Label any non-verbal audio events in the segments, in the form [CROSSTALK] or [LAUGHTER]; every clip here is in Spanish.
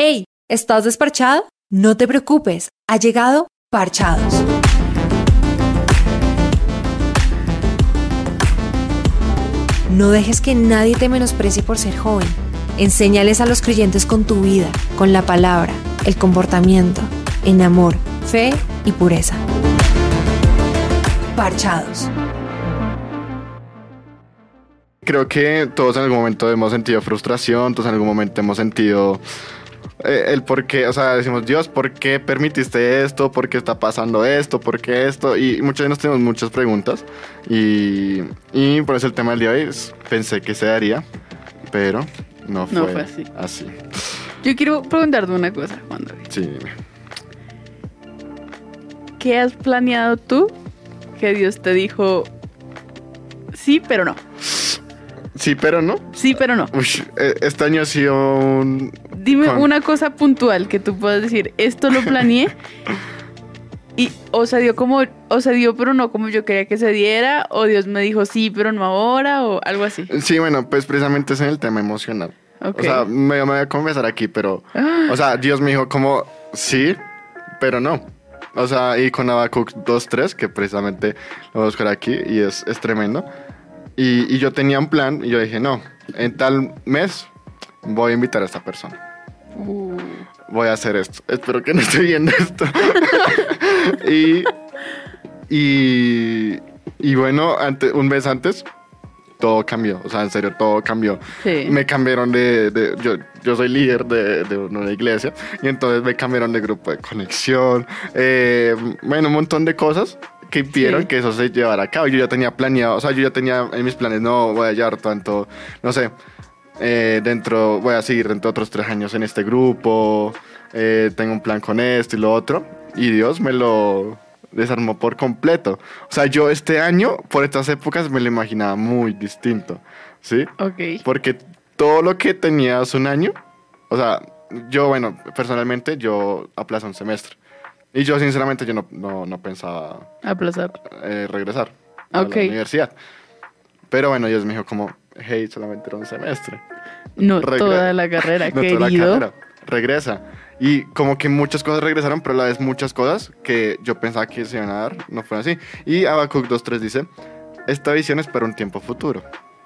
¡Hey! ¿Estás desparchado? No te preocupes, ha llegado Parchados. No dejes que nadie te menosprecie por ser joven. Enséñales a los creyentes con tu vida, con la palabra, el comportamiento, en amor, fe y pureza. Parchados. Creo que todos en algún momento hemos sentido frustración, todos en algún momento hemos sentido eh, el por qué, o sea, decimos, Dios, ¿por qué permitiste esto? ¿Por qué está pasando esto? ¿Por qué esto? Y muchas veces nos tenemos muchas preguntas y, y por eso el tema del día de hoy es, pensé que se daría, pero no fue, No fue así. así. Yo quiero preguntarte una cosa, Juan David. Sí, dime. ¿Qué has planeado tú que Dios te dijo sí, pero no? Sí, pero no. Sí, pero no. Ush, eh, este año ha sido un... Dime Con- una cosa puntual que tú puedas decir, esto lo planeé y o se dio como, o se dio pero no como yo quería que se diera, o Dios me dijo sí, pero no ahora, o algo así. Sí, bueno, pues precisamente es en el tema emocional. Ok. O sea, me, me voy a confesar aquí, pero... Ah, O sea, Dios me dijo como sí, pero no. O sea, y con Habacuc 2.3, que precisamente lo voy a buscar aquí y es, es tremendo. Y, y yo tenía un plan y yo dije, no, en tal mes voy a invitar a esta persona. uh, Voy a hacer esto. Espero que no esté viendo esto. [LAUGHS] y, y, y bueno, ante, un mes antes, todo cambió. O sea, en serio, todo cambió sí. me cambiaron de, de- yo, yo soy líder de, de una iglesia y entonces me cambiaron de grupo de conexión, eh, bueno, un montón de cosas que impidieron Sí. que eso se llevara a cabo. Yo ya tenía planeado, o sea, yo ya tenía en mis planes, no voy a llevar tanto, no sé, eh, dentro, voy a seguir dentro de otros tres años en este grupo, eh, tengo un plan con esto y lo otro, y Dios me lo desarmó por completo. O sea, yo este año, por estas épocas, me lo imaginaba muy distinto, ¿sí? Ok. Porque todo lo que tenía hace un año, o sea, yo, bueno, personalmente yo aplazé un semestre. Y yo, sinceramente, yo no, no, no pensaba Aplazar. eh, regresar a Ok. la universidad. Pero bueno, Dios me dijo como, hey, solamente era un semestre. No Regre- toda la carrera, [LAUGHS] No toda la querido. carrera. Regresa. Y como que muchas cosas regresaron, pero a la vez muchas cosas que yo pensaba que se iban a dar no fueron así. Y Habacuc 2.3 dice, esta visión es para un tiempo futuro.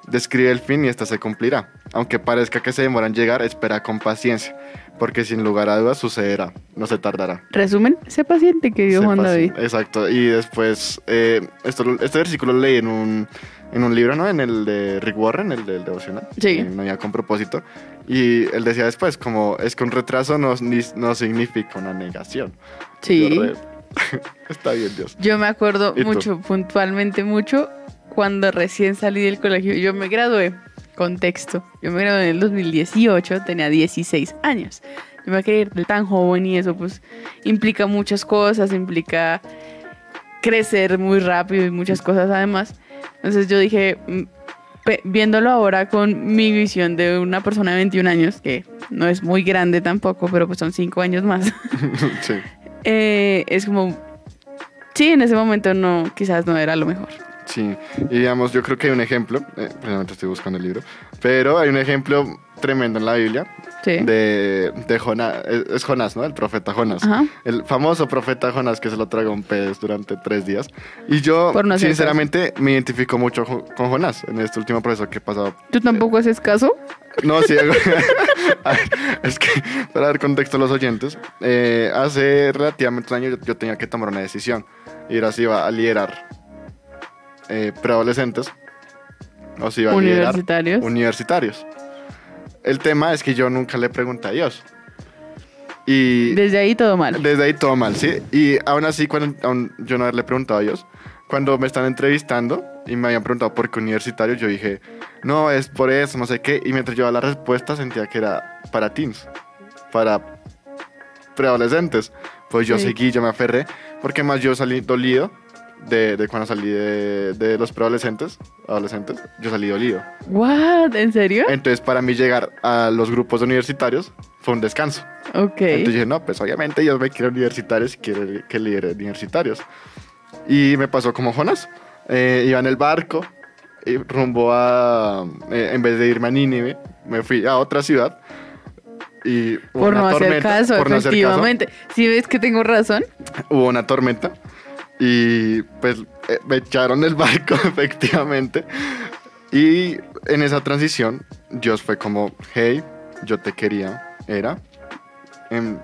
Describe el fin y esta se cumplirá. Aunque parezca que se demora en llegar, espera con paciencia, porque sin lugar a dudas sucederá, no se tardará. Resumen, sé paciente, querido Sé Juan paciente. David. Exacto. Y después, eh, esto, este versículo lo leí en un, en un libro, ¿no? En el de Rick Warren, el del devocional. Sí. En Navidad con propósito. Y él decía después, como, es que un retraso no, no significa una negación. Sí. [LAUGHS] Está bien, Dios. Yo me acuerdo mucho, puntualmente mucho, cuando recién salí del colegio. Yo me gradué, contexto, yo me gradué en el 2018, tenía 16 años. Yo me quería ir tan joven y eso pues implica muchas cosas, implica crecer muy rápido y muchas cosas además. Entonces yo dije, mm, viéndolo ahora con mi visión de una persona de 21 años, que no es muy grande tampoco, pero pues son 5 años más. [LAUGHS] sí. eh, es como, sí, en ese momento no, quizás no era lo mejor. Sí, y digamos, yo creo que hay un ejemplo, eh, precisamente estoy buscando el libro, pero hay un ejemplo tremendo en la Biblia Sí. de, de Jonás, es, es Jonás, ¿no? El profeta Jonás. Ajá. El famoso profeta Jonás que se lo tragó un pez durante tres días. Y yo, no sinceramente, me identifico mucho con Jonás en este último proceso que he pasado. ¿Tú tampoco haces caso? No, sí, [LAUGHS] es que para dar contexto a los oyentes, eh, hace relativamente un año yo, yo tenía que tomar una decisión. Y era si iba a liderar eh, preadolescentes o si iba a liderar Universitarios. universitarios. El tema es que yo nunca le pregunté a Dios. Y Desde ahí todo mal. desde ahí todo mal, ¿sí? Y aún así, cuando aún yo no haberle preguntado a Dios, cuando me están entrevistando y me habían preguntado por qué universitario, yo dije, no, es por eso, no sé qué. Y mientras yo daba la respuesta, sentía que era para teens, para preadolescentes. Pues yo Sí. seguí, yo me aferré, porque más yo salí dolido de, de cuando salí de, de los preadolescentes, adolescentes, yo salí dolido. ¿What? ¿En serio? Entonces, para mí llegar a los grupos universitarios fue un descanso. Ok. Entonces dije, no, pues obviamente yo me quiero universitarios y quiero que lidere universitarios. Y me pasó como Jonas. Eh, iba en el barco y rumbo a... eh, en vez de irme a Nínive, me fui a otra ciudad. y hubo Por una no hacer tormenta, caso, por no hacer caso. efectivamente. Si ves que tengo razón, hubo una tormenta y pues eh, me echaron del barco, [LAUGHS] efectivamente. Y en esa transición, Dios fue como, hey, yo te quería, era em,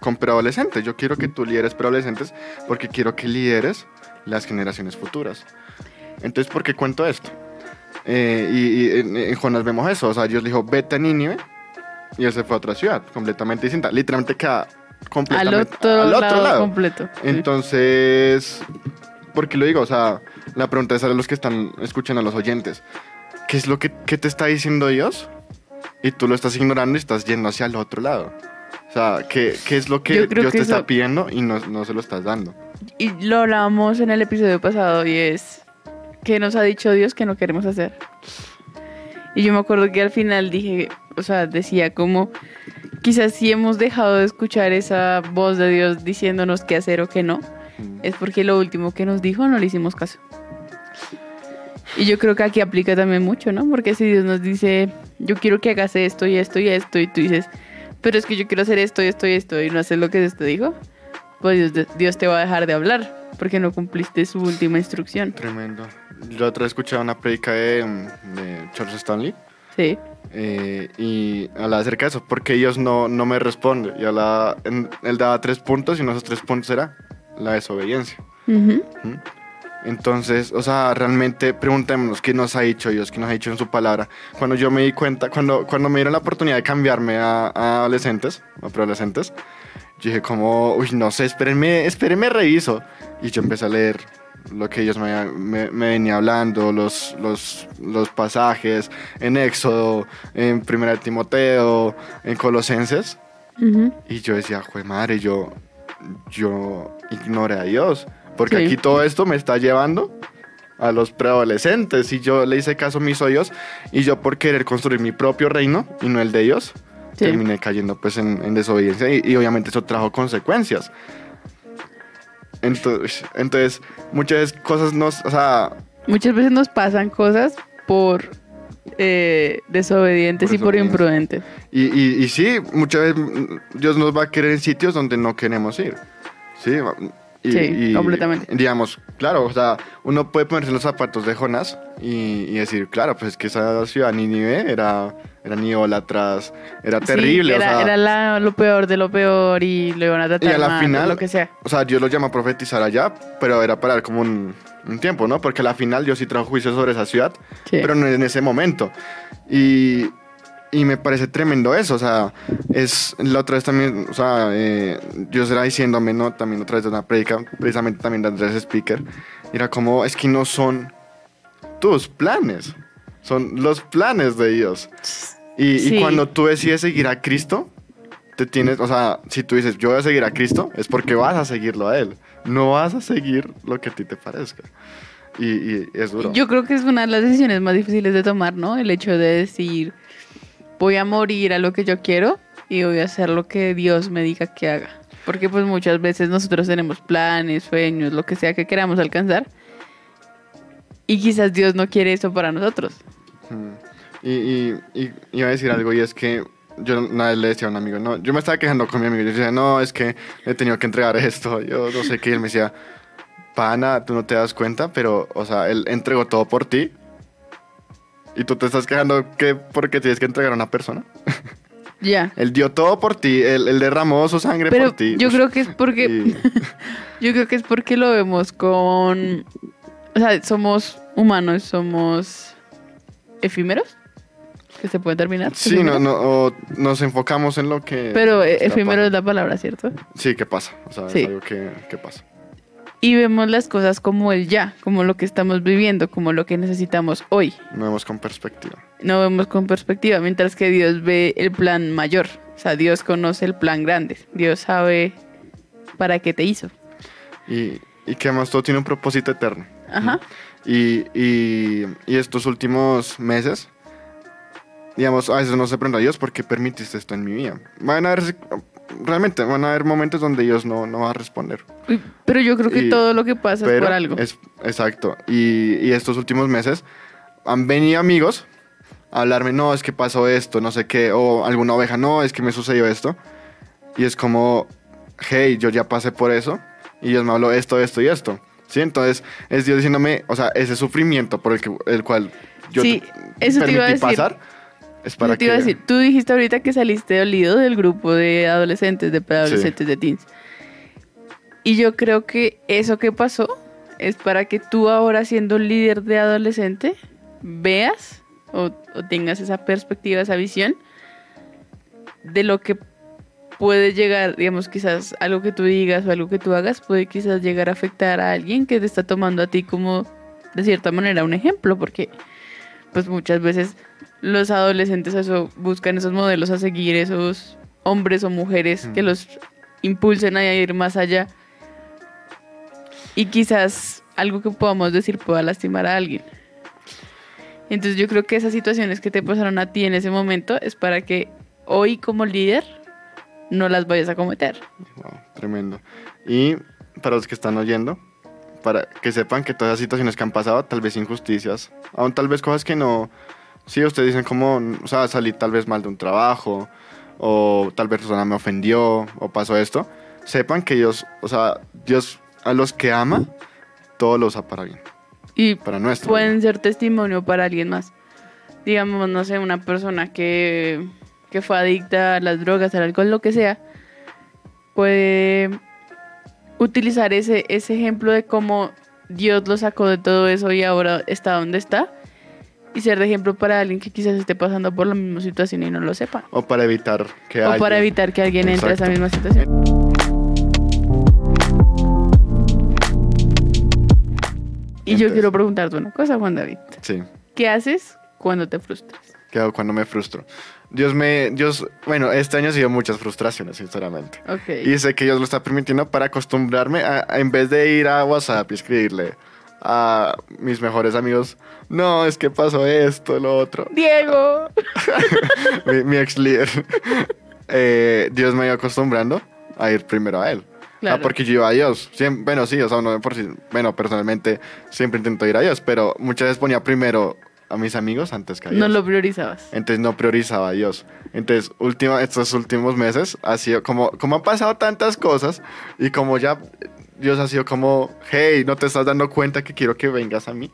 con preadolescentes. Yo quiero que tú lideres preadolescentes porque quiero que lideres las generaciones futuras. Entonces, ¿por qué cuento esto? Eh, y y en, en Jonas vemos eso, o sea, Dios dijo, vete a Nínive, y él se fue a otra ciudad, completamente distinta. Literalmente queda al completamente otro, al otro lado, lado. completo. Entonces, ¿por qué lo digo? O sea, la pregunta es a los que están escuchando, a los oyentes. ¿Qué es lo que, que te está diciendo Dios? Y tú lo estás ignorando y estás yendo hacia el otro lado. O sea, ¿qué, qué es lo que Dios que te eso- está pidiendo y no, no se lo estás dando? Y lo hablábamos en el episodio pasado y es que nos ha dicho Dios que no queremos hacer. Y yo me acuerdo que al final dije, o sea, decía como, quizás si hemos dejado de escuchar esa voz de Dios diciéndonos qué hacer o qué no, Mm. es porque lo último que nos dijo no le hicimos caso. Y yo creo que aquí aplica también mucho, ¿no? Porque si Dios nos dice, yo quiero que hagas esto y esto y esto, y tú dices, pero es que yo quiero hacer esto y esto y esto, y no haces lo que Dios te dijo, pues Dios, Dios te va a dejar de hablar, porque no cumpliste su última instrucción. Tremendo. Yo otra vez escuché una predica de, mm, de Charles Stanley Sí. eh, y hablaba acerca de eso, porque Dios no, no me responde. Y hablaba, en- él daba tres puntos y uno de esos tres puntos era la desobediencia. Ujú. ¿Mm? Entonces, o sea, realmente preguntémonos qué nos ha dicho Dios, qué nos ha dicho en su palabra. Cuando yo me di cuenta, cuando, cuando me dieron la oportunidad de cambiarme a, a adolescentes, a preadolescentes, yo dije como, uy, no sé, espérenme, espérenme, reviso. Y yo empecé a leer lo que ellos me, me, me venía hablando, los, los, los pasajes en Éxodo, en Primera de Timoteo, en Colosenses. Ujú. Y yo decía, jue madre, yo, yo ignoré a Dios. Porque Sí. aquí todo esto me está llevando a los preadolescentes. Y yo le hice caso a mis oídos. Y yo por querer construir mi propio reino y no el de Dios, Sí. terminé cayendo pues en, en desobediencia. Y, y obviamente eso trajo consecuencias. Entonces, entonces muchas cosas nos... O sea, Muchas veces nos pasan cosas por eh, desobedientes Por y por imprudentes. Y, y, y sí, muchas veces Dios nos va a querer en sitios donde no queremos ir. Sí, y, Sí, completamente. Digamos, claro, o sea, uno puede ponerse en los zapatos de Jonás y, decir, claro, pues es que esa ciudad Nínive era, era atrás, era terrible. Sí, o era sea, era la- lo peor de lo peor y lo iban a tratar Y a la mal, final- lo que sea. O sea, Dios lo llama a profetizar allá, pero era para dar como un, un tiempo, ¿no? Porque a la final Dios sí trajo juicio sobre esa ciudad, Sí. pero no en ese momento. Y, y me parece tremendo eso, o sea, es la otra vez también, o sea, eh, Dios era diciéndome, ¿no? También otra vez de una predica, precisamente también de Andrés Speaker, era como, es que no son tus planes, son los planes de Dios. Y, cuando tú decides seguir a Cristo, te tienes, o sea, si tú dices, yo voy a seguir a Cristo, es porque vas a seguirlo a Él. No vas a seguir lo que a ti te parezca. Y, y es duro. Yo creo que es una de las decisiones más difíciles de tomar, ¿no? El hecho de decir, voy a morir a lo que yo quiero y voy a hacer lo que Dios me diga que haga. Porque pues muchas veces nosotros tenemos planes, sueños, lo que sea que queramos alcanzar. Y quizás Dios no quiere eso para nosotros. Y, y, y iba a decir algo y es que yo una vez le decía a un amigo, no, yo me estaba quejando con mi amigo, yo decía, no, es que he tenido que entregar esto, yo no sé qué, y él me decía, pana, tú no te das cuenta, pero, o sea, él entregó todo por ti y tú te estás quejando que porque tienes que entregar a una persona. Ya. [LAUGHS] Él dio todo por ti, él, él derramó su sangre Pero por ti. yo creo que es porque [LAUGHS] Y- [LAUGHS] yo creo que es porque lo vemos con o sea, somos humanos, somos efímeros que se pueden terminar. sí, no, no, o nos enfocamos en lo que... Pero eh, efímero es la palabra, ¿cierto? Sí, ¿qué pasa? O sea, Sí. es algo que, que pasa. Y vemos las cosas como el ya, como lo que estamos viviendo, como lo que necesitamos hoy. No vemos con perspectiva. No vemos con perspectiva, mientras que Dios ve el plan mayor. O sea, Dios conoce el plan grande. Dios sabe para qué te hizo. Y, y que además todo tiene un propósito eterno. Ajá. Y, y, y estos últimos meses, digamos, a veces uno se pregunta, Dios, ¿por qué permitiste esto en mi vida? Van a haber, realmente, van a haber momentos donde Dios no, no va a responder. Pero yo creo que Y- todo lo que pasa es por algo. Es, exacto. Y, y estos últimos meses han venido amigos a hablarme, no, es que pasó esto, no sé qué, o alguna oveja, no, es que me sucedió esto. Y es como, hey, yo ya pasé por eso y Dios me habló esto, esto y esto. ¿Sí? Entonces es Dios diciéndome, o sea, ese sufrimiento por el, que, el cual yo Sí, te- eso te iba a decir. pasar, es para Yo te iba a que... decir, tú dijiste ahorita que saliste dolido del grupo de adolescentes, de preadolescentes, de teens. Y yo creo que eso que pasó es para que tú ahora siendo líder de adolescente veas o, o tengas esa perspectiva, esa visión de lo que puede llegar, digamos, quizás algo que tú digas o algo que tú hagas puede quizás llegar a afectar a alguien que te está tomando a ti como de cierta manera un ejemplo, porque pues muchas veces los adolescentes eso buscan esos modelos a seguir, esos hombres o mujeres que Mm. los impulsen a ir más allá. Y quizás algo que podamos decir pueda lastimar a alguien. Entonces yo creo que esas situaciones que te pasaron a ti en ese momento es para que hoy como líder no las vayas a cometer. Wow, tremendo. Y para los que están oyendo, para que sepan que todas las situaciones que han pasado, tal vez injusticias, aún tal vez cosas que no, sí, ustedes dicen como, o sea, salí tal vez mal de un trabajo, o tal vez persona me ofendió, o pasó esto, sepan que Dios, o sea, Dios a los que ama, todo lo usa para bien, Y para nuestro pueden bien. ser testimonio para alguien más. Digamos, no sé, una persona que, que fue adicta a las drogas, al alcohol, lo que sea, puede utilizar ese, ese ejemplo de cómo Dios lo sacó de todo eso y ahora está donde está. Y ser de ejemplo para alguien que quizás esté pasando por la misma situación y no lo sepa. O para evitar que O para alguien- evitar que alguien entre a esa misma situación. Y yo quiero preguntarte una cosa, Juan David. Sí. ¿Qué haces cuando te frustras? ¿Qué hago cuando me frustro? Dios me, Dios, bueno, este año ha sido muchas frustraciones, sinceramente. Ok. Y sé que Dios lo está permitiendo para acostumbrarme a, a, en vez de ir a WhatsApp y escribirle a mis mejores amigos, no, es que pasó esto, lo otro. [LAUGHS] Diego. [LAUGHS] mi, mi ex líder. [LAUGHS] Eh, Dios me ha ido acostumbrando a ir primero a él. Claro. Ah, porque yo iba a Dios. Siem- bueno, sí, o sea, no por sí. Bueno, personalmente siempre intento ir a Dios, pero muchas veces ponía primero a mis amigos antes que a Dios. No lo priorizabas. Entonces no priorizaba a Dios. Entonces, última, estos últimos meses ha sido como, como han pasado tantas cosas y como ya Dios ha sido como, hey, no te estás dando cuenta que quiero que vengas a mí.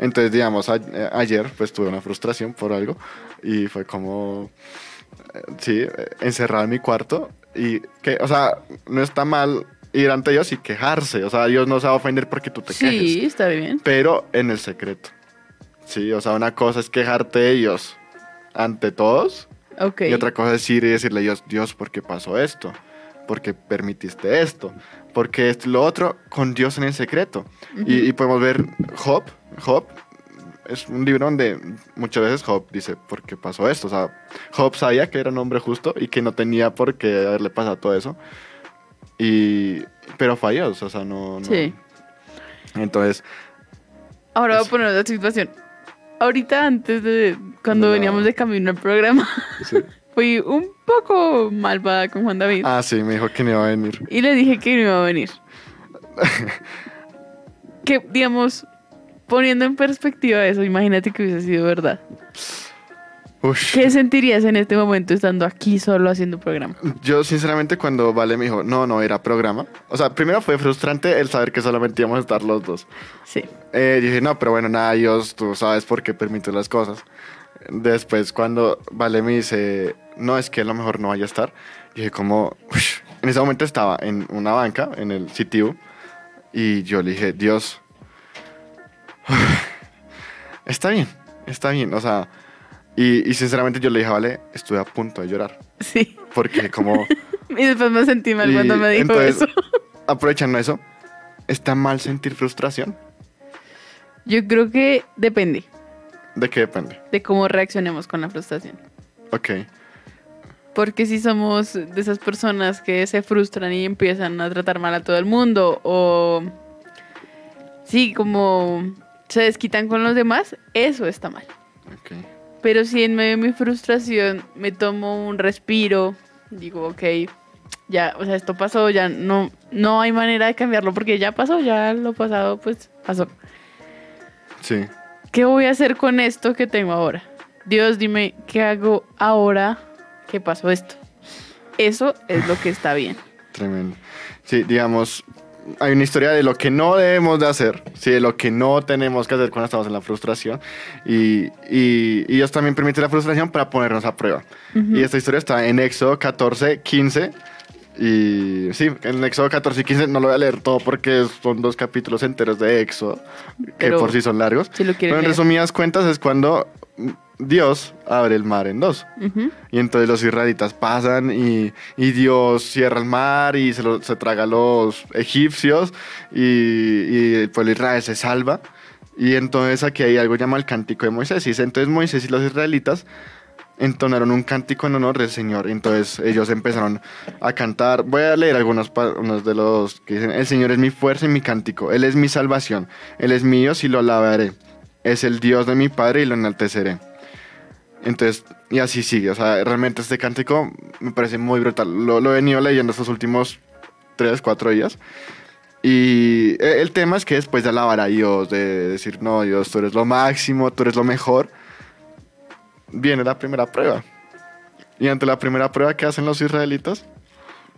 Entonces, digamos, a- eh, ayer pues tuve una frustración por algo y fue como, eh, sí, eh, encerrado en mi cuarto y que, o sea, no está mal ir ante Dios y quejarse. O sea, Dios no se va a ofender porque tú te quejes Sí, está bien. pero en el secreto. Sí, o sea, una cosa es quejarte de Dios ante todos Ok. y otra cosa es ir y decirle a Dios, Dios, ¿por qué pasó esto? ¿Por qué permitiste esto? Porque esto y lo otro con Dios en el secreto. y, y podemos ver Job, Job es un libro donde muchas veces Job dice, ¿por qué pasó esto? O sea, Job sabía que era un hombre justo y que no tenía por qué haberle pasado todo eso. Y, pero Dios, o sea, no... no- Sí. Entonces, Ahora voy a poner otra situación. Ahorita antes de cuando No. veníamos de camino al programa, sí. [LAUGHS] fui un poco malvada con Juan David. Ah, sí, me dijo que no iba a venir. Y le dije que no iba a venir. [LAUGHS] que, digamos, poniendo en perspectiva eso, imagínate que hubiese sido verdad. Ush. ¿Qué sentirías en este momento estando aquí solo haciendo programa? Yo, sinceramente, cuando Vale me dijo, no, no era programa. O sea, primero fue frustrante el saber que solamente íbamos a estar los dos. Sí. Eh, dije, no, pero bueno, nada, Dios, tú sabes por qué permite las cosas. Después, cuando Vale me dice, no, es que a lo mejor no vaya a estar, dije, como, ush. en ese momento estaba en una banca, en el sitio, y yo le dije, Dios, [SIGHS] está bien, está bien, o sea, y, y sinceramente yo le dije, vale, estuve a punto de llorar, Sí. porque como... [LAUGHS] Y después me sentí mal y cuando me dijo entonces, eso. [LAUGHS] Aprovechando eso, ¿está mal sentir frustración? Yo creo que depende ¿De qué depende? de cómo reaccionemos con la frustración. Ok, Porque si somos de esas personas que se frustran y empiezan a tratar mal a todo el mundo o sí, como se desquitan con los demás, eso está mal. ok. Pero si en medio de mi frustración me tomo un respiro, digo, ok, ya, o sea, esto pasó, ya no, no hay manera de cambiarlo porque ya pasó, ya lo pasado, pues pasó. Sí, ¿Qué voy a hacer con esto que tengo ahora? Dios, dime, ¿qué hago ahora que pasó esto? Eso es lo que está bien. Tremendo. Sí, digamos, hay una historia de lo que no debemos de hacer, sí, de lo que no tenemos que hacer cuando estamos en la frustración. Y, y, y Dios también permite la frustración para ponernos a prueba. Y esta historia está en Éxodo 14, 15. Y sí, en Éxodo 14 y 15 no lo voy a leer todo porque son dos capítulos enteros de Éxodo, que Pero por sí son largos. si lo Pero en leer. resumidas cuentas es cuando Dios abre el mar en dos. Ujú. Y entonces los israelitas pasan y, y Dios cierra el mar y se, lo- se traga a los egipcios y, y el pueblo Israel se salva. Y entonces aquí hay algo llamado el cántico de Moisés. Y dice, entonces Moisés y los israelitas entonaron un cántico en honor del Señor. Entonces ellos empezaron a cantar. Voy a leer algunos unos de los que dicen, el Señor es mi fuerza y mi cántico. Él es mi salvación. Él es mío y lo alabaré. Es el Dios de mi Padre y lo enalteceré. Entonces, y así sigue. O sea, realmente este cántico me parece muy brutal. Lo, lo he venido leyendo estos últimos 3, 4 días. Y eh, el tema es que después de alabar a Dios, de decir, no, Dios, tú eres lo máximo, tú eres lo mejor, viene la primera prueba. Y ante la primera prueba, ¿qué hacen los israelitas?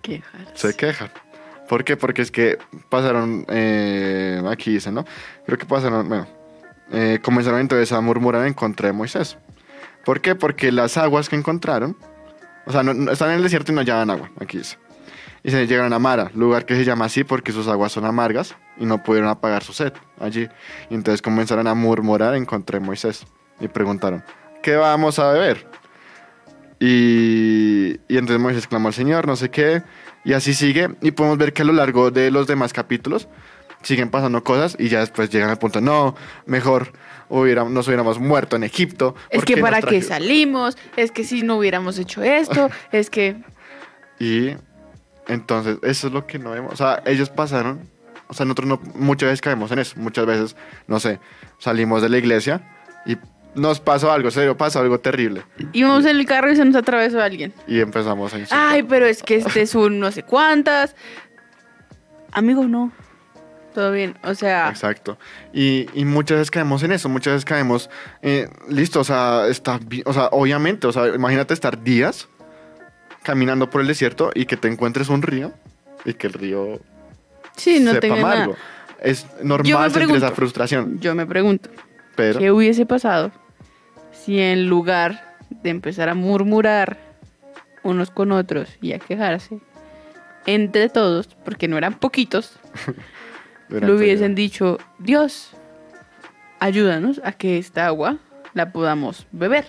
Quejarse. Se quejan. ¿Por qué? Porque es que pasaron, eh, aquí dice, ¿no? Creo que pasaron, bueno, eh, comenzaron entonces a murmurar en contra de Moisés. ¿Por qué? Porque las aguas que encontraron, o sea, están en el desierto y no llevan agua, aquí dice. Y se llegaron a Mara, lugar que se llama así porque sus aguas son amargas y no pudieron apagar su sed allí. Y entonces comenzaron a murmurar en contra de Moisés y preguntaron, ¿qué vamos a beber? Y, y entonces Moisés clamó al Señor, no sé qué, y así sigue. Y podemos ver que a lo largo de los demás capítulos siguen pasando cosas y ya después llegan al punto, no, mejor hubiera, nos hubiéramos muerto en Egipto. Es ¿por que para qué traje-?" salimos, es que si no hubiéramos hecho esto, [LAUGHS] es que Y entonces, eso es lo que no vemos. O sea, ellos pasaron. O sea, nosotros no, muchas veces caemos en eso. Muchas veces, no sé, salimos de la iglesia y nos pasó algo, serio, pasa algo terrible. íbamos en el carro y se nos atravesó alguien. Y empezamos a insultar. Ay, pero es que este es un no sé cuántas. Amigo, no. Todo bien. O sea, Exacto. Y, y muchas veces caemos en eso, muchas veces caemos, eh, listo, o sea, está, o sea, obviamente, o sea, imagínate estar días caminando por el desierto y que te encuentres un río y que el río sí, no sepa tengo amargo. nada. Es normal sentir esa frustración, Yo me pregunto, pero ¿qué hubiese pasado si en lugar de empezar a murmurar unos con otros y a quejarse, entre todos, porque no eran poquitos, [LAUGHS] durante lo el hubiesen dicho, Dios, ayúdanos a que esta agua la podamos beber.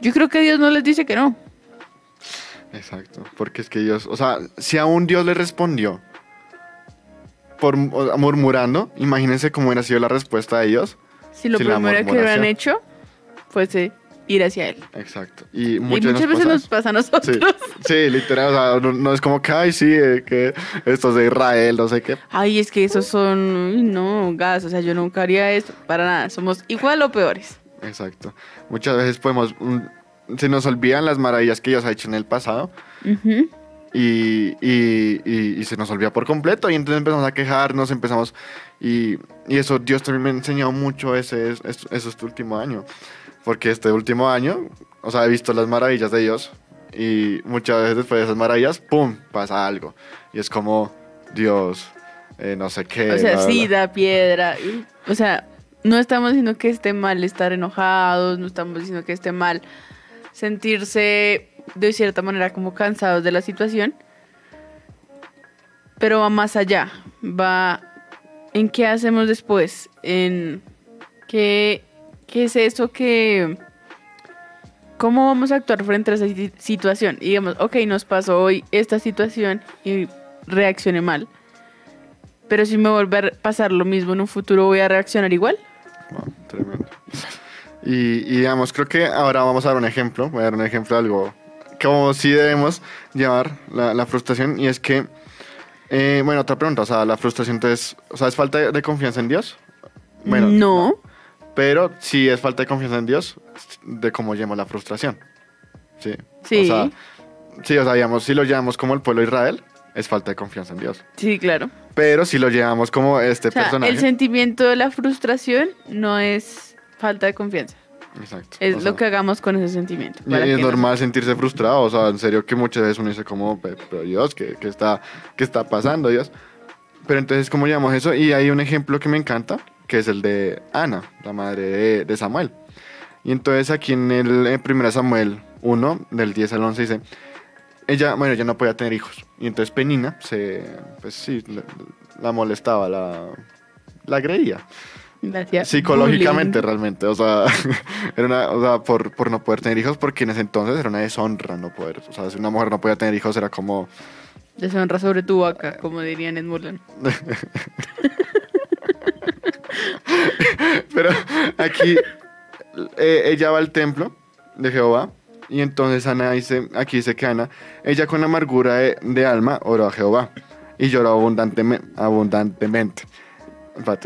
Yo creo que Dios no les dice que no. Exacto, porque es que Dios, o sea, si a un Dios le respondió por murmurando, imagínense cómo hubiera sido la respuesta de Dios. Si lo primero que hubieran hecho fuese ir hacia Él. Exacto. Y Y muchas, muchas veces nos pasa a Sí, nosotros. sí, literal, o sea, no, no es como que, ay, sí, eh, que esto es de Israel, no sé qué. Ay, es que esos son, no, gas, o sea, yo nunca haría esto, para nada, somos igual o peores. Exacto. Muchas veces podemos, se nos olvidan las maravillas que Dios ha hecho en el pasado Ujú. y, y- y- y se nos olvida por completo y entonces empezamos a quejarnos, empezamos y, eso Dios también me ha enseñado mucho ese, es- es- eso este último año, porque este último año, o sea, he visto las maravillas de Dios y muchas veces después de esas maravillas, ¡pum!, pasa algo y es como, Dios, eh, no sé qué. O sea, bla, sí, bla. da piedra. O sea, no estamos diciendo que esté mal estar enojados, no estamos diciendo que esté mal sentirse de cierta manera como cansados de la situación, pero va más allá, va en qué hacemos después, en qué, qué es eso que... ¿Cómo vamos a actuar frente a esa si- situación? Y digamos, ok, nos pasó hoy esta situación y reaccioné mal. Pero si me vuelve a pasar lo mismo en un futuro, ¿voy a reaccionar igual? Wow, tremendo. Y, y digamos, creo que ahora vamos a dar un ejemplo, voy a dar un ejemplo de algo como sí debemos llevar la, la frustración y es que, eh, bueno, otra pregunta, o sea, la frustración entonces, o sea, ¿es falta de, confianza en Dios? Bueno, no. Pero sí es falta de confianza en Dios de cómo llevamos la frustración. Sí. Sí. O sea, sí, o sea, digamos, si lo llevamos como el pueblo de Israel, es falta de confianza en Dios. Sí, claro. Pero si lo llevamos como este O sea, personaje. el sentimiento de la frustración no es falta de confianza. Exacto. Es O lo que hagamos con ese sentimiento. Y es normal sentirse frustrado, o sea, en serio que muchas veces uno dice como, "Pe- pero Dios, ¿qué, qué está, ¿qué está pasando, Dios? Pero entonces, ¿cómo llamamos eso? Y hay un ejemplo que me encanta, que es el de Ana, la madre de, de Samuel. Y entonces aquí en el en 1 Samuel 1, del 10 al 11, dice, ella, bueno, ella no podía tener hijos. Y entonces Penina se, pues sí, la, la molestaba, la, la agredía. hacía Psicológicamente, bullying. realmente. O sea, [LAUGHS] era una, o sea por, por no poder tener hijos, porque en ese entonces era una deshonra no poder. O sea, si una mujer no podía tener hijos, era como. Deshonra sobre tu vaca, como dirían en Mulan. [LAUGHS] [LAUGHS] Pero aquí eh, ella va al templo de Jehová. Y entonces Ana dice, aquí dice que Ana, ella con amargura de, de alma oró a Jehová y lloró abundantemente. abundantemente.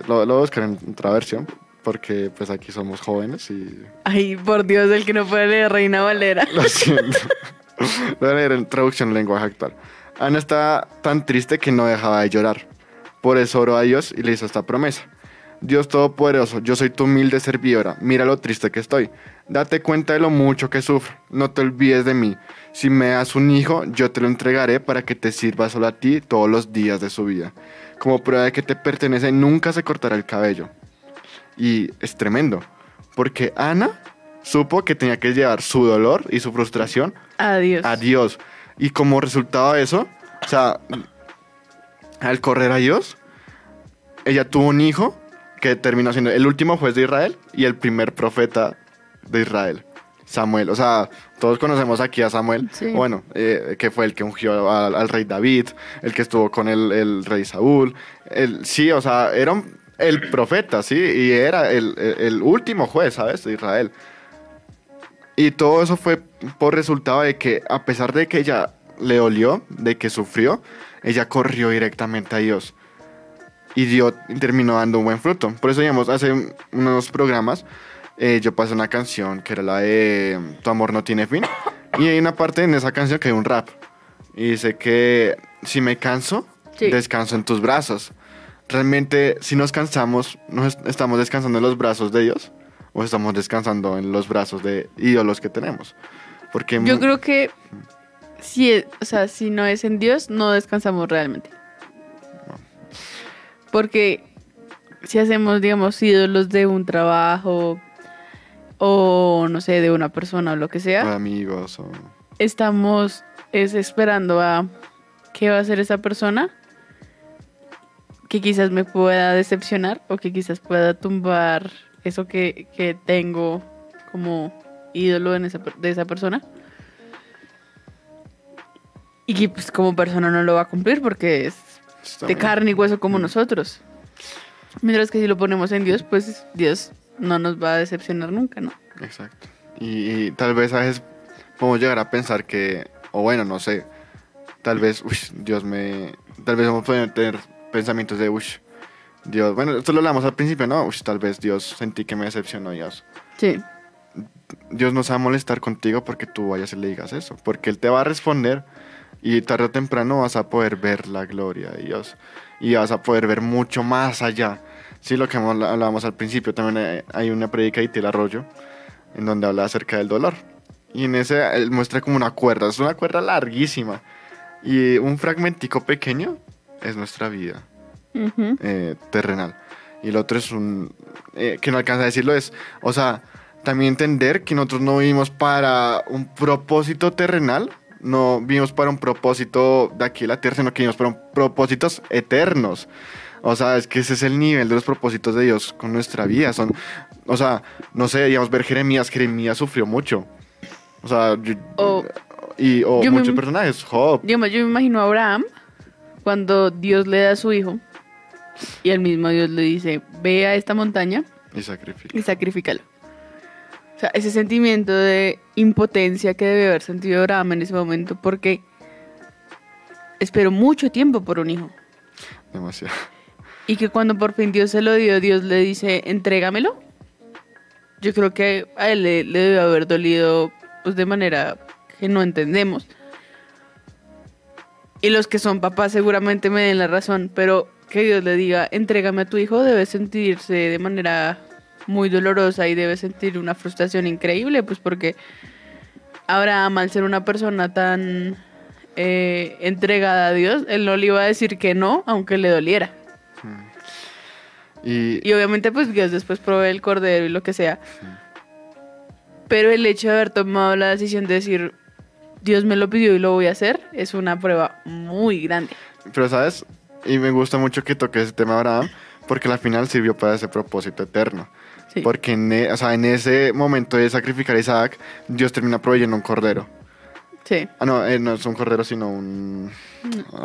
Lo, lo voy a buscar en otra versión, porque pues aquí somos jóvenes y Ay, por Dios, el que no puede leer Reina Valera. Lo siento. [LAUGHS] Lo voy a leer en traducción en lenguaje actual. Ana está tan triste que no dejaba de llorar. Por eso oró a Dios y le hizo esta promesa. Dios Todopoderoso, yo soy tu humilde servidora. Mira lo triste que estoy. Date cuenta de lo mucho que sufro. No te olvides de mí. Si me das un hijo, yo te lo entregaré para que te sirva solo a ti todos los días de su vida. Como prueba de que te pertenece, nunca se cortará el cabello. Y es tremendo. Porque Ana supo que tenía que llevar su dolor y su frustración Adiós. a Dios. Y como resultado de eso, o sea, al correr a Dios, ella tuvo un hijo que terminó siendo el último juez de Israel y el primer profeta de Israel, Samuel. O sea, todos conocemos aquí a Samuel, Sí. bueno, eh, que fue el que ungió al, al rey David, el que estuvo con el, el rey Saúl. El, sí, o sea, era un- el profeta, sí, y era el, el- último juez, ¿sabes? De Israel. Y todo eso fue por resultado de que, a pesar de que ella le dolió, de que sufrió, ella corrió directamente a Dios. Y Dios terminó dando un buen fruto. Por eso, digamos, hace unos programas eh, yo pasé una canción que era la de Tu amor no tiene fin. Y hay una parte en esa canción que hay un rap. Y dice que si me canso, Sí. descanso en tus brazos. Realmente, si nos cansamos, ¿nos est- estamos descansando en los brazos de Dios? ¿O estamos descansando en los brazos de ídolos que tenemos? Porque Yo creo que si, es- o sea, si no es en Dios, no descansamos realmente. Porque si hacemos, digamos, ídolos de un trabajo o, no sé, de una persona o lo que sea, amigos o... estamos es esperando a qué va a hacer esa persona que quizás me pueda decepcionar o que quizás pueda tumbar eso que, que tengo como ídolo en esa, de esa persona. Y que pues como persona no lo va a cumplir porque es Está de bien. carne y hueso como Mm. nosotros. Mientras que si lo ponemos en Dios, pues Dios no nos va a decepcionar nunca, ¿no? Exacto. Y, y tal vez a veces podemos llegar a pensar que, o bueno, no sé, tal vez, uy, Dios me... Tal vez vamos a tener pensamientos de, uy, Dios, bueno, esto lo hablamos al principio, ¿no? Uy, tal vez Dios sentí que me decepcionó, Dios. Sí. Dios no se va a molestar contigo porque tú vayas y le digas eso, porque Él te va a responder y tarde o temprano vas a poder ver la gloria de Dios y vas a poder ver mucho más allá. Sí, lo que habl- hablábamos al principio, también hay- una predica de Til Arroyo en donde habla acerca del dolor. Y en ese él muestra como una cuerda, es una cuerda larguísima y un fragmentico pequeño es nuestra vida Ujú. eh, terrenal. Y el otro es un... eh, que no alcanza a decirlo es, o sea, también entender que nosotros no vivimos para un propósito terrenal, no vivimos para un propósito de aquí a la tierra, sino que vivimos para un propósitos eternos. O sea, es que ese es el nivel de los propósitos de Dios con nuestra vida. Son, o sea, no sé, digamos, ver Jeremías, Jeremías sufrió mucho. O sea, yo- O- y, o yo me- muchos personajes, Job, Digamos, yo me imagino a Abraham cuando Dios le da a su hijo y el mismo Dios le dice, ve a esta montaña y sacrificio. y sacrifícalo. O sea, ese sentimiento de impotencia que debe haber sentido Abraham en ese momento porque esperó mucho tiempo por un hijo. Demasiado. Y que cuando por fin Dios se lo dio, Dios le dice, entrégamelo. Yo creo que a él le, le debe haber dolido pues de manera que no entendemos. Y los que son papás seguramente me den la razón, pero que Dios le diga, entrégame a tu hijo, debe sentirse de manera muy dolorosa y debe sentir una frustración increíble, pues porque Abraham, al ser una persona tan eh, entregada a Dios, él no le iba a decir que no, aunque le doliera. Y, Y obviamente, pues Dios después provee el cordero y lo que sea. Pero el hecho de haber tomado la decisión de decir, Dios me lo pidió y lo voy a hacer, es una prueba muy grande. pero, ¿sabes? Y me gusta mucho que toque ese tema Abraham, porque al final sirvió para ese propósito eterno. Sí. Porque en, e- o sea, en ese momento de sacrificar a Isaac, Dios termina proveyendo un cordero. Sí. Ah, no, eh, no es un cordero, sino un...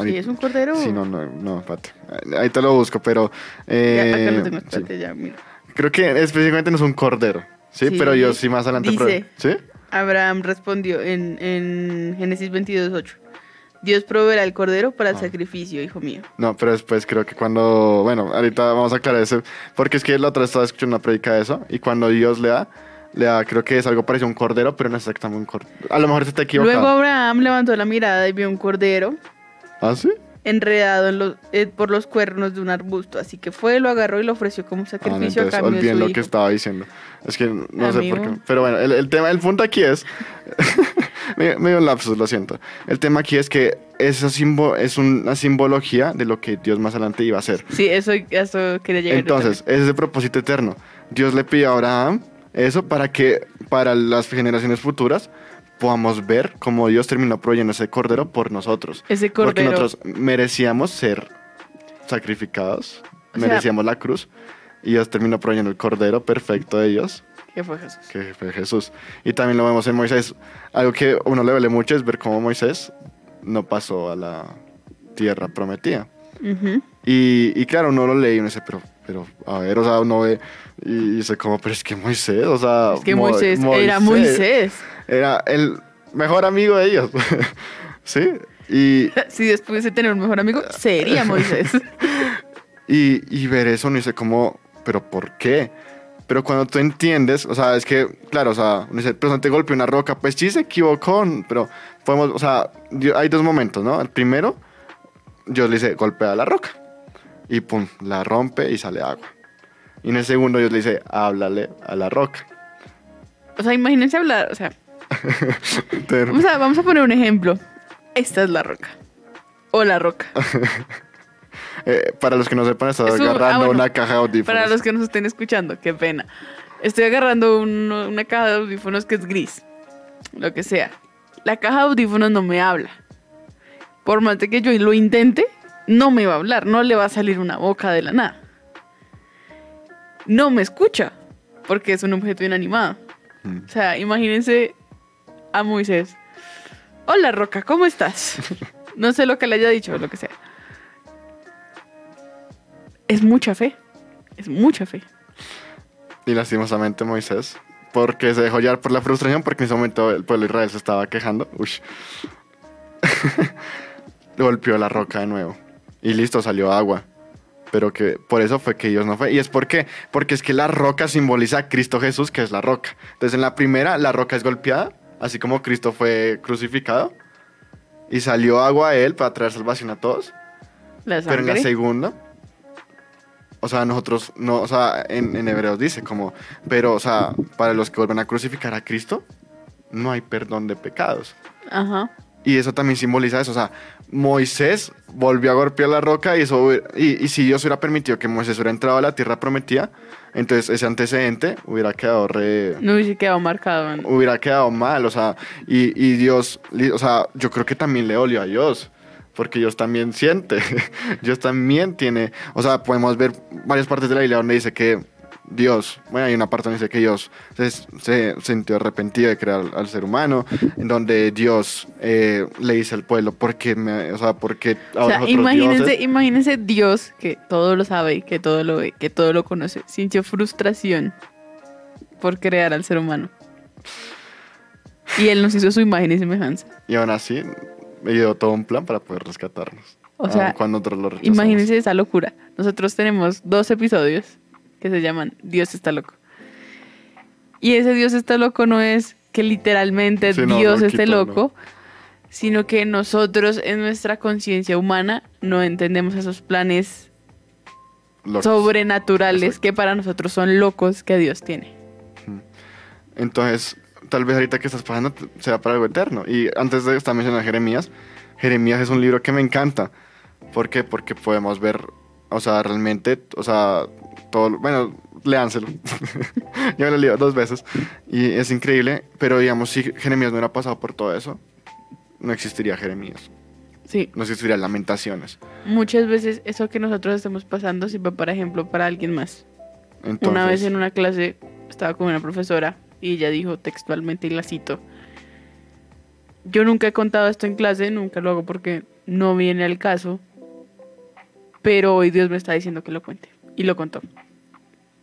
Sí, es un cordero. Sí, no, no, no, espérate. Ahí te lo busco, pero... Ya, eh, acá lo tengo, sí. espérate, ya, mira. Creo que específicamente no es un cordero, ¿sí? Sí. Pero yo sí más adelante... Dice- ¿Sí? Abraham respondió en, en Génesis 22.8. Dios proveerá el cordero para el Ah. sacrificio, hijo mío. No, pero después creo que cuando... Bueno, ahorita vamos a aclarar eso. Porque es que la otra estaba escuchando una predica de eso. Y cuando Dios le da, le da, creo que es algo parecido a un cordero, pero no es exactamente un cordero. A lo mejor se está equivocado. Luego Abraham levantó la mirada y vio un cordero ¿Ah, sí? enredado en los- eh, por los cuernos de un arbusto. Así que fue, lo agarró y lo ofreció como Ah, sacrificio a entonces cambio de su lo hijo. que estaba diciendo. Es que no sé por Amigo. qué. Pero bueno, el, el tema, el punto aquí es. [LAUGHS] me, me dio un lapsus, lo siento. El tema aquí es que simbo- es una simbología de lo que Dios más adelante iba a hacer. Sí, eso, eso quería llegar. Entonces, ese es el propósito eterno. Dios le pidió a Abraham eso para que para las generaciones futuras podamos ver cómo Dios terminó proveyendo ese cordero por nosotros. Ese Porque cordero. nosotros merecíamos ser sacrificados, O sea- merecíamos la cruz. Y Dios terminó proveyendo el cordero perfecto de ellos, ¿Qué fue Jesús? que fue Jesús. Y también lo vemos en Moisés. Algo que a uno le duele mucho es ver cómo Moisés no pasó a la tierra prometida. Y, y claro, uno lo lee y uno dice, pero, pero, a ver, o sea, uno ve y dice como, pero es que Moisés, o sea... Es que Mo- Moisés, era Moisés. Era el mejor amigo de ellos, [LAUGHS] ¿sí? Y, [LAUGHS] Si después de tener un mejor amigo, sería Moisés. [LAUGHS] y, y ver eso uno dice como, pero ¿por qué? Pero cuando tú entiendes, o sea, es que, claro, o sea, uno dice, pero no te golpeó una roca, pues sí se equivocó, pero podemos, o sea, hay dos momentos, ¿no? El primero, Dios le dice, golpea la roca, y pum, la rompe y sale agua. Y en el segundo, Dios le dice, háblale a la roca. O sea, imagínense hablar, o sea, [LAUGHS] vamos a, vamos a poner un ejemplo. Esta es la roca. O la roca. [LAUGHS] eh, para los que no sepan, estaba Es agarrando ah, bueno, una caja de audífonos. Para los que nos estén escuchando, qué pena. Estoy agarrando un- una caja de audífonos que es gris. Lo que sea. La caja de audífonos no me habla. Por más de que yo lo intente, no me va a hablar. No le va a salir una boca de la nada. No me escucha. Porque es un objeto inanimado. Mm. O sea, imagínense a Moisés. Hola, Roca, ¿cómo estás? [LAUGHS] No sé lo que le haya dicho, lo que sea. Es mucha fe. Es mucha fe. Y lastimosamente Moisés, porque se dejó llevar por la frustración, porque en ese momento el pueblo de Israel se estaba quejando. Uy. [LAUGHS] Golpeó la roca de nuevo. Y listo, salió agua. Pero que por eso fue que Dios no fue. ¿Y es por qué? Porque es que la roca simboliza a Cristo Jesús, que es la roca. Entonces en la primera, la roca es golpeada, así como Cristo fue crucificado. Y salió agua a él para traer salvación a todos. La Pero en la segunda, o sea, nosotros, no, o sea, en, en Hebreos dice como, pero, o sea, para los que vuelven a crucificar a Cristo, no hay perdón de pecados. Ajá. Y eso también simboliza eso, o sea, Moisés volvió a golpear la roca y eso, y, y si Dios hubiera permitido que Moisés hubiera entrado a la tierra prometida, entonces ese antecedente hubiera quedado re, No hubiese quedado marcado. en- hubiera quedado mal, o sea, y, y Dios, o sea, yo creo que también le olió a Dios, porque Dios también siente, [LAUGHS] Dios también tiene, o sea, podemos ver varias partes de la Biblia donde dice que Dios, bueno, hay una parte donde dice que Dios se, se sintió arrepentido de crear al, al ser humano, en donde Dios eh, le dice al pueblo, porque me, o sea, porque O sea, imagínense, dioses?" imagínense Dios, que todo lo sabe, que todo lo ve, que todo lo conoce, sintió frustración por crear al ser humano. Y él nos hizo su imagen y semejanza. y aún así me dio todo un plan para poder rescatarnos. O sea, cuando nosotros lo rechazamos. Imagínense esa locura. Nosotros tenemos dos episodios que se llaman Dios está loco. Y ese Dios está loco no es que literalmente Sí, no, Dios esté loco, sino que nosotros en nuestra conciencia humana no entendemos esos planes locos. sobrenaturales Exacto. que para nosotros son locos que Dios tiene. Entonces, tal vez ahorita que estás pasando sea para algo eterno. Y antes de estar mencionando Jeremías, Jeremías es un libro que me encanta. ¿Por qué? Porque podemos ver, o sea, realmente, o sea, todo, bueno, léanselo. [LAUGHS] Yo me lo leo dos veces y es increíble, pero digamos, si Jeremías no hubiera pasado por todo eso, no existiría Jeremías, Sí, no existiría Lamentaciones. muchas veces eso que nosotros estamos pasando sirve, por ejemplo, para alguien más. Entonces, Una vez en una clase estaba con una profesora y ella dijo textualmente, y la cito, yo nunca he contado esto en clase, nunca lo hago porque no viene al caso, pero hoy Dios me está diciendo que lo cuente. Y lo contó.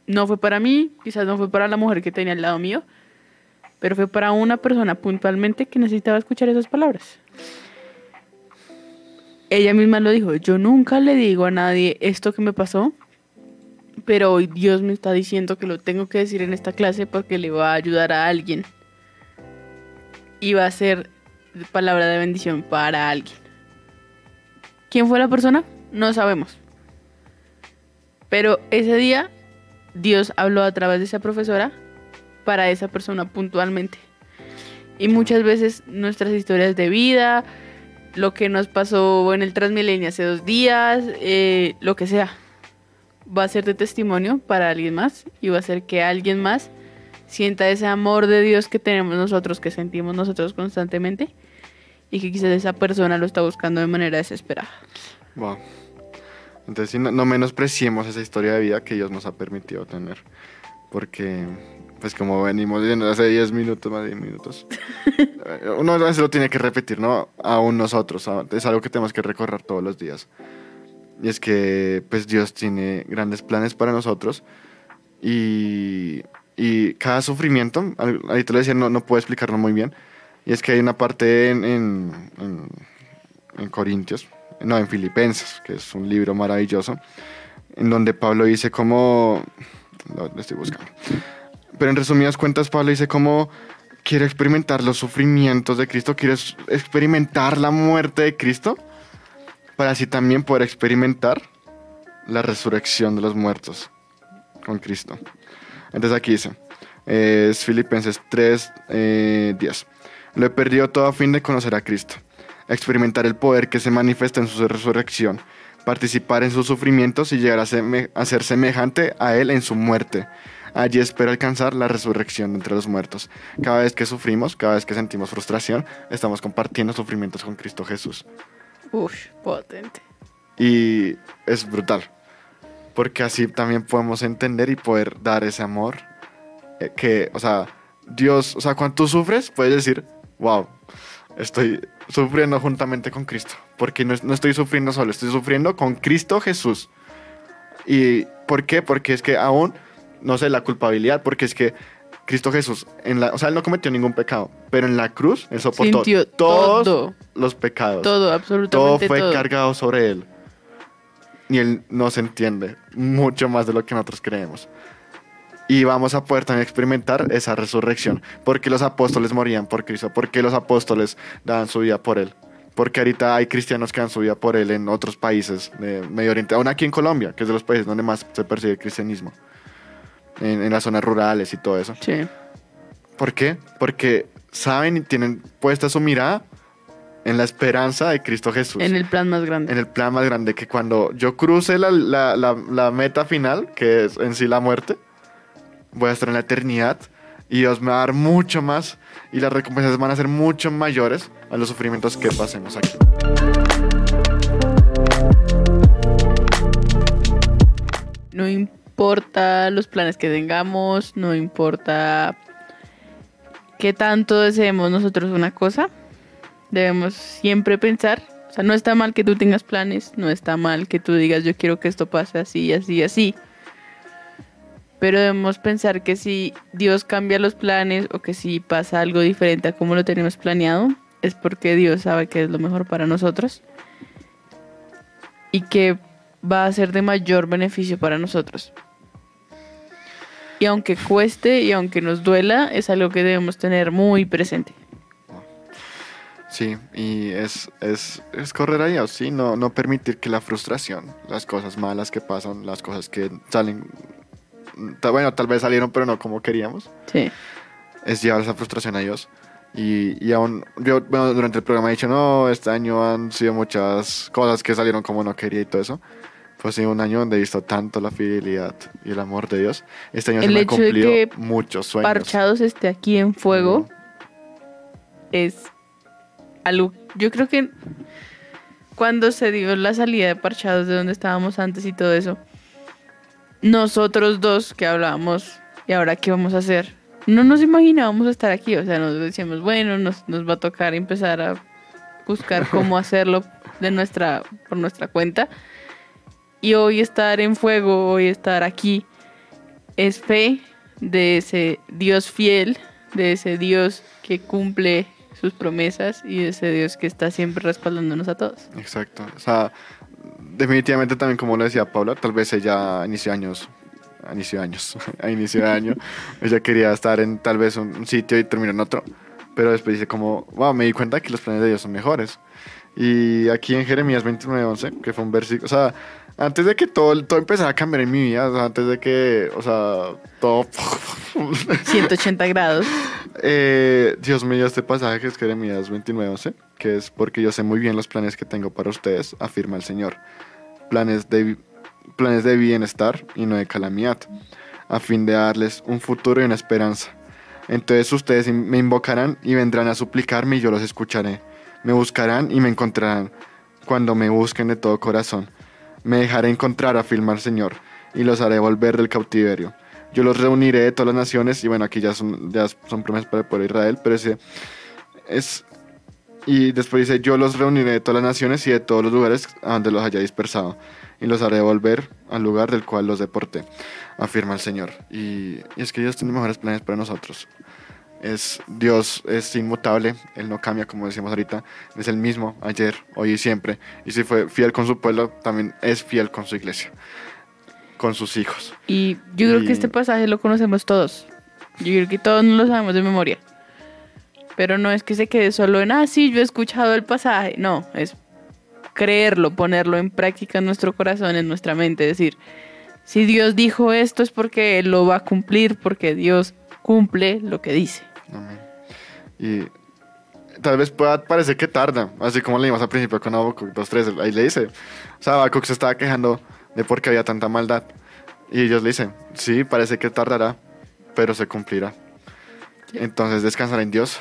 No fue para mí, quizás no fue para la mujer que tenía al lado mío, pero fue para una persona puntualmente que necesitaba escuchar esas palabras. Ella misma lo dijo, yo nunca le digo a nadie esto que me pasó, pero hoy Dios me está diciendo que lo tengo que decir en esta clase porque le va a ayudar a alguien. Y va a ser palabra de bendición para alguien. ¿Quién fue la persona? No sabemos. Pero ese día Dios habló a través de esa profesora para esa persona puntualmente. Y muchas veces nuestras historias de vida, lo que nos pasó en el Transmilenio hace dos días, eh, lo que sea, va a ser de testimonio para alguien más y va a ser que alguien más sienta ese amor de Dios que tenemos nosotros, que sentimos nosotros constantemente y que quizás esa persona lo está buscando de manera desesperada. Wow. Entonces, no, no menospreciemos esa historia de vida que Dios nos ha permitido tener. Porque, pues como venimos viendo hace 10 minutos, más de 10 minutos, [LAUGHS] uno a veces lo tiene que repetir, ¿no? Aún nosotros. Es algo que tenemos que recorrer todos los días. Y es que, pues Dios tiene grandes planes para nosotros. Y, y cada sufrimiento, ahí te decía, no, no puedo explicarlo muy bien. Y es que hay una parte en, en, en- Corintios, no, en Filipenses, que es un libro maravilloso, en donde Pablo dice cómo, lo, estoy buscando, pero en resumidas cuentas Pablo dice cómo quiere experimentar los sufrimientos de Cristo, quiere s- experimentar la muerte de Cristo, para así también poder experimentar la resurrección de los muertos con Cristo. Entonces aquí dice, eh, es Filipenses 3, eh, 10. Lo he perdido todo a fin de conocer a Cristo, experimentar el poder que se manifiesta en su resurrección, participar en sus sufrimientos y llegar a, a ser semejante a Él en su muerte. Allí espero alcanzar la resurrección entre los muertos. Cada vez que sufrimos, cada vez que sentimos frustración, estamos compartiendo sufrimientos con Cristo Jesús. Uf, potente. Y es brutal. Porque así también podemos entender y poder dar ese amor. eh, que, o sea, Dios, o sea, cuando tú sufres, puedes decir, wow, estoy sufriendo juntamente con Cristo. Porque no, no estoy sufriendo solo, estoy sufriendo con Cristo Jesús. ¿Y por qué? Porque es que aún, no sé, la culpabilidad, porque es que Cristo Jesús, en la, o sea, él no cometió ningún pecado, pero en la cruz él soportó Sintió todos todo. los pecados Todo, todo absolutamente fue todo. cargado sobre él. Y él nos entiende mucho más de lo que nosotros creemos. Y vamos a poder también experimentar esa resurrección. Porque los apóstoles morían por Cristo. Porque los apóstoles daban su vida por él. Porque ahorita hay cristianos que dan su vida por él en otros países de Medio Oriente. Aún aquí en Colombia, que es de los países donde más se persigue el cristianismo. En, en las zonas rurales y todo eso. Sí. ¿Por qué? Porque saben y tienen puesta su mirada en la esperanza de Cristo Jesús En el plan más grande. en el plan más grande que cuando yo cruce la, la- la- la meta final, que es en sí la muerte, voy a estar en la eternidad y Dios me va a dar mucho más y las recompensas van a ser mucho mayores a los sufrimientos que pasemos aquí. No importa los planes que tengamos, no importa qué tanto deseemos nosotros una cosa, debemos siempre pensar, o sea, no está mal que tú tengas planes, no está mal que tú digas yo quiero que esto pase así, así, así. Pero debemos pensar que si Dios cambia los planes o que si pasa algo diferente a como lo tenemos planeado, es porque Dios sabe que es lo mejor para nosotros y que va a ser de mayor beneficio para nosotros. Y aunque cueste y aunque nos duela, es algo que debemos tener muy presente. Sí, y es, es, es correr a Dios, ¿sí? No, no permitir que la frustración, las cosas malas que pasan, las cosas que salen, bueno, tal vez salieron, pero no como queríamos, Sí. es llevar esa frustración a Dios. Y, y aún, yo, bueno, durante el programa he dicho, no, este año han sido muchas cosas que salieron como no quería y todo eso. Fue sido un año donde he visto tanto la fidelidad y el amor de Dios. Este año El se me han de cumplido que muchos sueños. Parchados esté aquí en fuego es algo. Yo creo que cuando se dio la salida de Parchados de donde estábamos antes y todo eso, nosotros dos que hablábamos y ahora qué vamos a hacer, no nos imaginábamos estar aquí. O sea, nos decíamos, bueno, nos, nos va a tocar empezar a buscar cómo [LAUGHS] hacerlo de nuestra, por nuestra cuenta. Y hoy estar en fuego, hoy estar aquí, es fe de ese Dios fiel, de ese Dios que cumple sus promesas y de ese Dios que está siempre respaldándonos a todos. Exacto. O sea, definitivamente también como lo decía Paula, tal vez ella a inicio de años, a inicio de años, [LAUGHS] a inicio de año, [LAUGHS] ella quería estar en tal vez un, sitio y terminar en otro. Pero después dice como, wow, me di cuenta que los planes de Dios son mejores. Y aquí en Jeremías 29.11, que fue un versículo, o sea, antes de que todo, todo empezara a cambiar en mi vida, o sea, antes de que, o sea, todo... [LAUGHS] 180 grados. Eh, Dios me dio este pasaje que es Jeremías 29:11, que es porque yo sé muy bien los planes que tengo para ustedes, afirma el Señor. Planes de, planes de bienestar y no de calamidad, a fin de darles un futuro y una esperanza. Entonces ustedes me invocarán y vendrán a suplicarme y yo los escucharé. Me buscarán y me encontrarán cuando me busquen de todo corazón. Me dejaré encontrar, afirma el Señor, y los haré volver del cautiverio. Yo los reuniré de todas las naciones, y bueno, aquí ya son, ya son promesas para el pueblo de Israel, pero ese es... Y después dice, yo los reuniré de todas las naciones y de todos los lugares donde los haya dispersado, y los haré volver al lugar del cual los deporté, afirma el Señor. Y, y es que Dios tiene mejores planes para nosotros. Es, Dios es inmutable, Él no cambia como decíamos ahorita, es el mismo ayer, hoy y siempre. Y si fue fiel con su pueblo, también es fiel con su iglesia, con sus hijos. Y yo creo Y- que este pasaje lo conocemos todos. Yo creo que todos lo sabemos de memoria. Pero no es que se quede solo en, ah, sí, yo he escuchado el pasaje. No, es creerlo, ponerlo en práctica en nuestro corazón, en nuestra mente. Decir, si Dios dijo esto es porque Él lo va a cumplir, porque Dios cumple lo que dice. Amén. Y tal vez pueda parecer que tarda, así como leímos al principio con Habacuc 2.3, ahí le dice, o sea, Habacuc se estaba quejando de por qué había tanta maldad. Y ellos le dicen, sí, parece que tardará, pero se cumplirá. Entonces descansar en Dios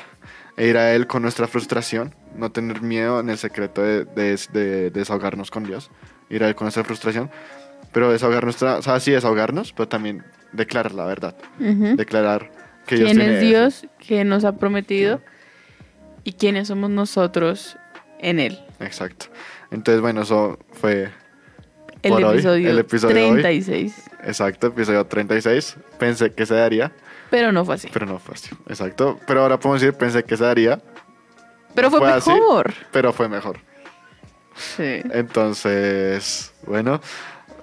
e ir a Él con nuestra frustración, no tener miedo en el secreto de, de- de desahogarnos con Dios, ir a Él con nuestra frustración, pero desahogar nuestra, o sea, sí desahogarnos, pero también declarar la verdad, Ujú. declarar que Dios quién es Dios, qué nos ha prometido y quiénes somos nosotros en Él. Exacto. Entonces, bueno, eso fue El Por hoy, episodio, el episodio de hoy. 36. exacto, episodio 36. Pensé que se daría, Pero no fue así. pero no fue así. Exacto. Pero ahora podemos decir, pensé que se daría, Pero no fue, así, mejor. pero fue mejor. Sí. Entonces, bueno,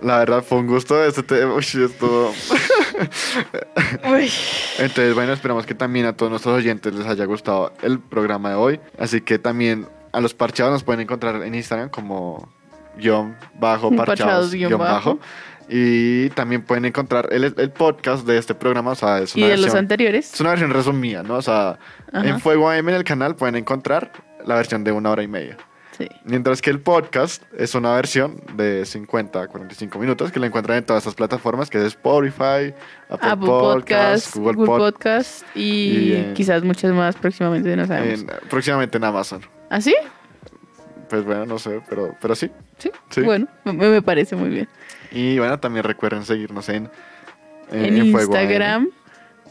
la verdad fue un gusto. Este te- uy, esto-. [LAUGHS] Entonces, bueno, esperamos que también a todos nuestros oyentes les haya gustado el programa de hoy. Así que también a los parchados nos pueden encontrar en Instagram como guion bajo Parchados, parchados guion guion bajo. bajo. Y también pueden encontrar el, el podcast de este programa. O sea, es Y una, los versión, anteriores. es una versión resumida, ¿no? O sea, Ajá. en Fuego AM en el canal pueden encontrar la versión de una hora y media. Sí. Mientras que el podcast es una versión de 50 a 45 minutos que la encuentran en todas estas plataformas, que es Spotify, Apple, Apple Podcasts, Podcast, Google, Google Pod- Podcast y, y en- quizás muchas más próximamente, no sabemos. en- próximamente en Amazon. ¿Ah, sí? Pues bueno, no sé, pero, pero sí. sí? Sí. Bueno, me, me parece muy bien. Y bueno, también recuerden seguirnos en, en. Instagram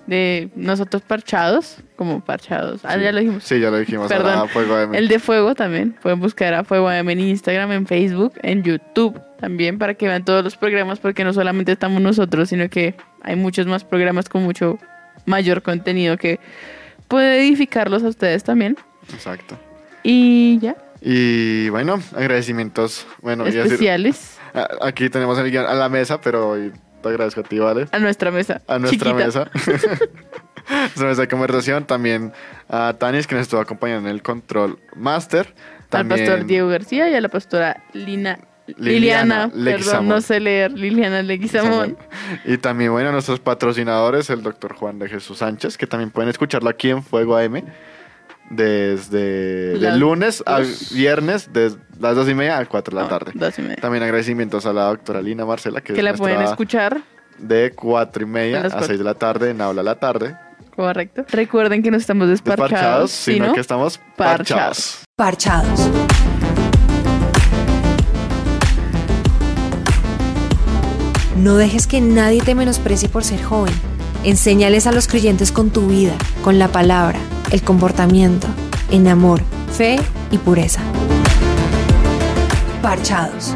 de nosotros parchados, como parchados. Ah, Sí. ya lo dijimos. Sí, ya lo dijimos. Perdón. ahora Fuego AM. El de Fuego también. Pueden buscar a Fuego AM en Instagram, en Facebook, en YouTube también para que vean todos los programas porque no solamente estamos nosotros, sino que hay muchos más programas con mucho mayor contenido que puede edificarlos a ustedes también. Exacto. Y ya, Y bueno, agradecimientos. Bueno, decir- especiales a- aquí tenemos a la mesa, pero hoy te agradezco a ti, ¿vale? a nuestra mesa. A nuestra chiquita. mesa. [LAUGHS] [LAUGHS] sobre esa conversación. También a Tanis, que nos estuvo acompañando en el Control Master. Al También pastor Diego García y a la pastora Lina, Liliana Liliana, perdón, no sé leer, Liliana Leguizamón. Y también, bueno, nuestros patrocinadores, el doctor Juan de Jesús Sánchez, que también pueden escucharlo aquí en Fuego AM. Desde lunes a viernes, desde las dos y media a cuatro de la No, tarde. dos y media. También agradecimientos a la doctora Lina Marcela, que, Que es la pueden escuchar, de cuatro y media A a seis de la tarde en Habla la Tarde. correcto. Recuerden que no estamos desparchados, Desparchados, sino sino que estamos parchados. Parchados. No dejes que nadie te menosprecie por ser joven. Enséñales a los creyentes con tu vida, con la palabra, el comportamiento, en amor, fe y pureza. Parchados.